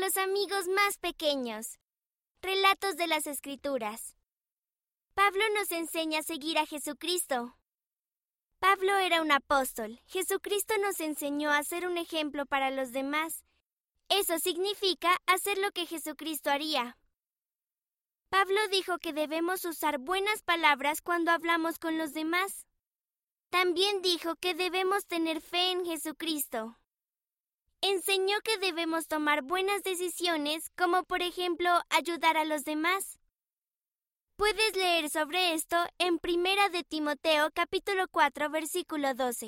los amigos más pequeños. Relatos de las Escrituras. Pablo nos enseña a seguir a Jesucristo. Pablo era un apóstol. Jesucristo nos enseñó a ser un ejemplo para los demás. Eso significa hacer lo que Jesucristo haría. Pablo dijo que debemos usar buenas palabras cuando hablamos con los demás. También dijo que debemos tener fe en Jesucristo. Enseñó que debemos tomar buenas decisiones, como por ejemplo ayudar a los demás. Puedes leer sobre esto en Primera de Timoteo capítulo 4 versículo 12.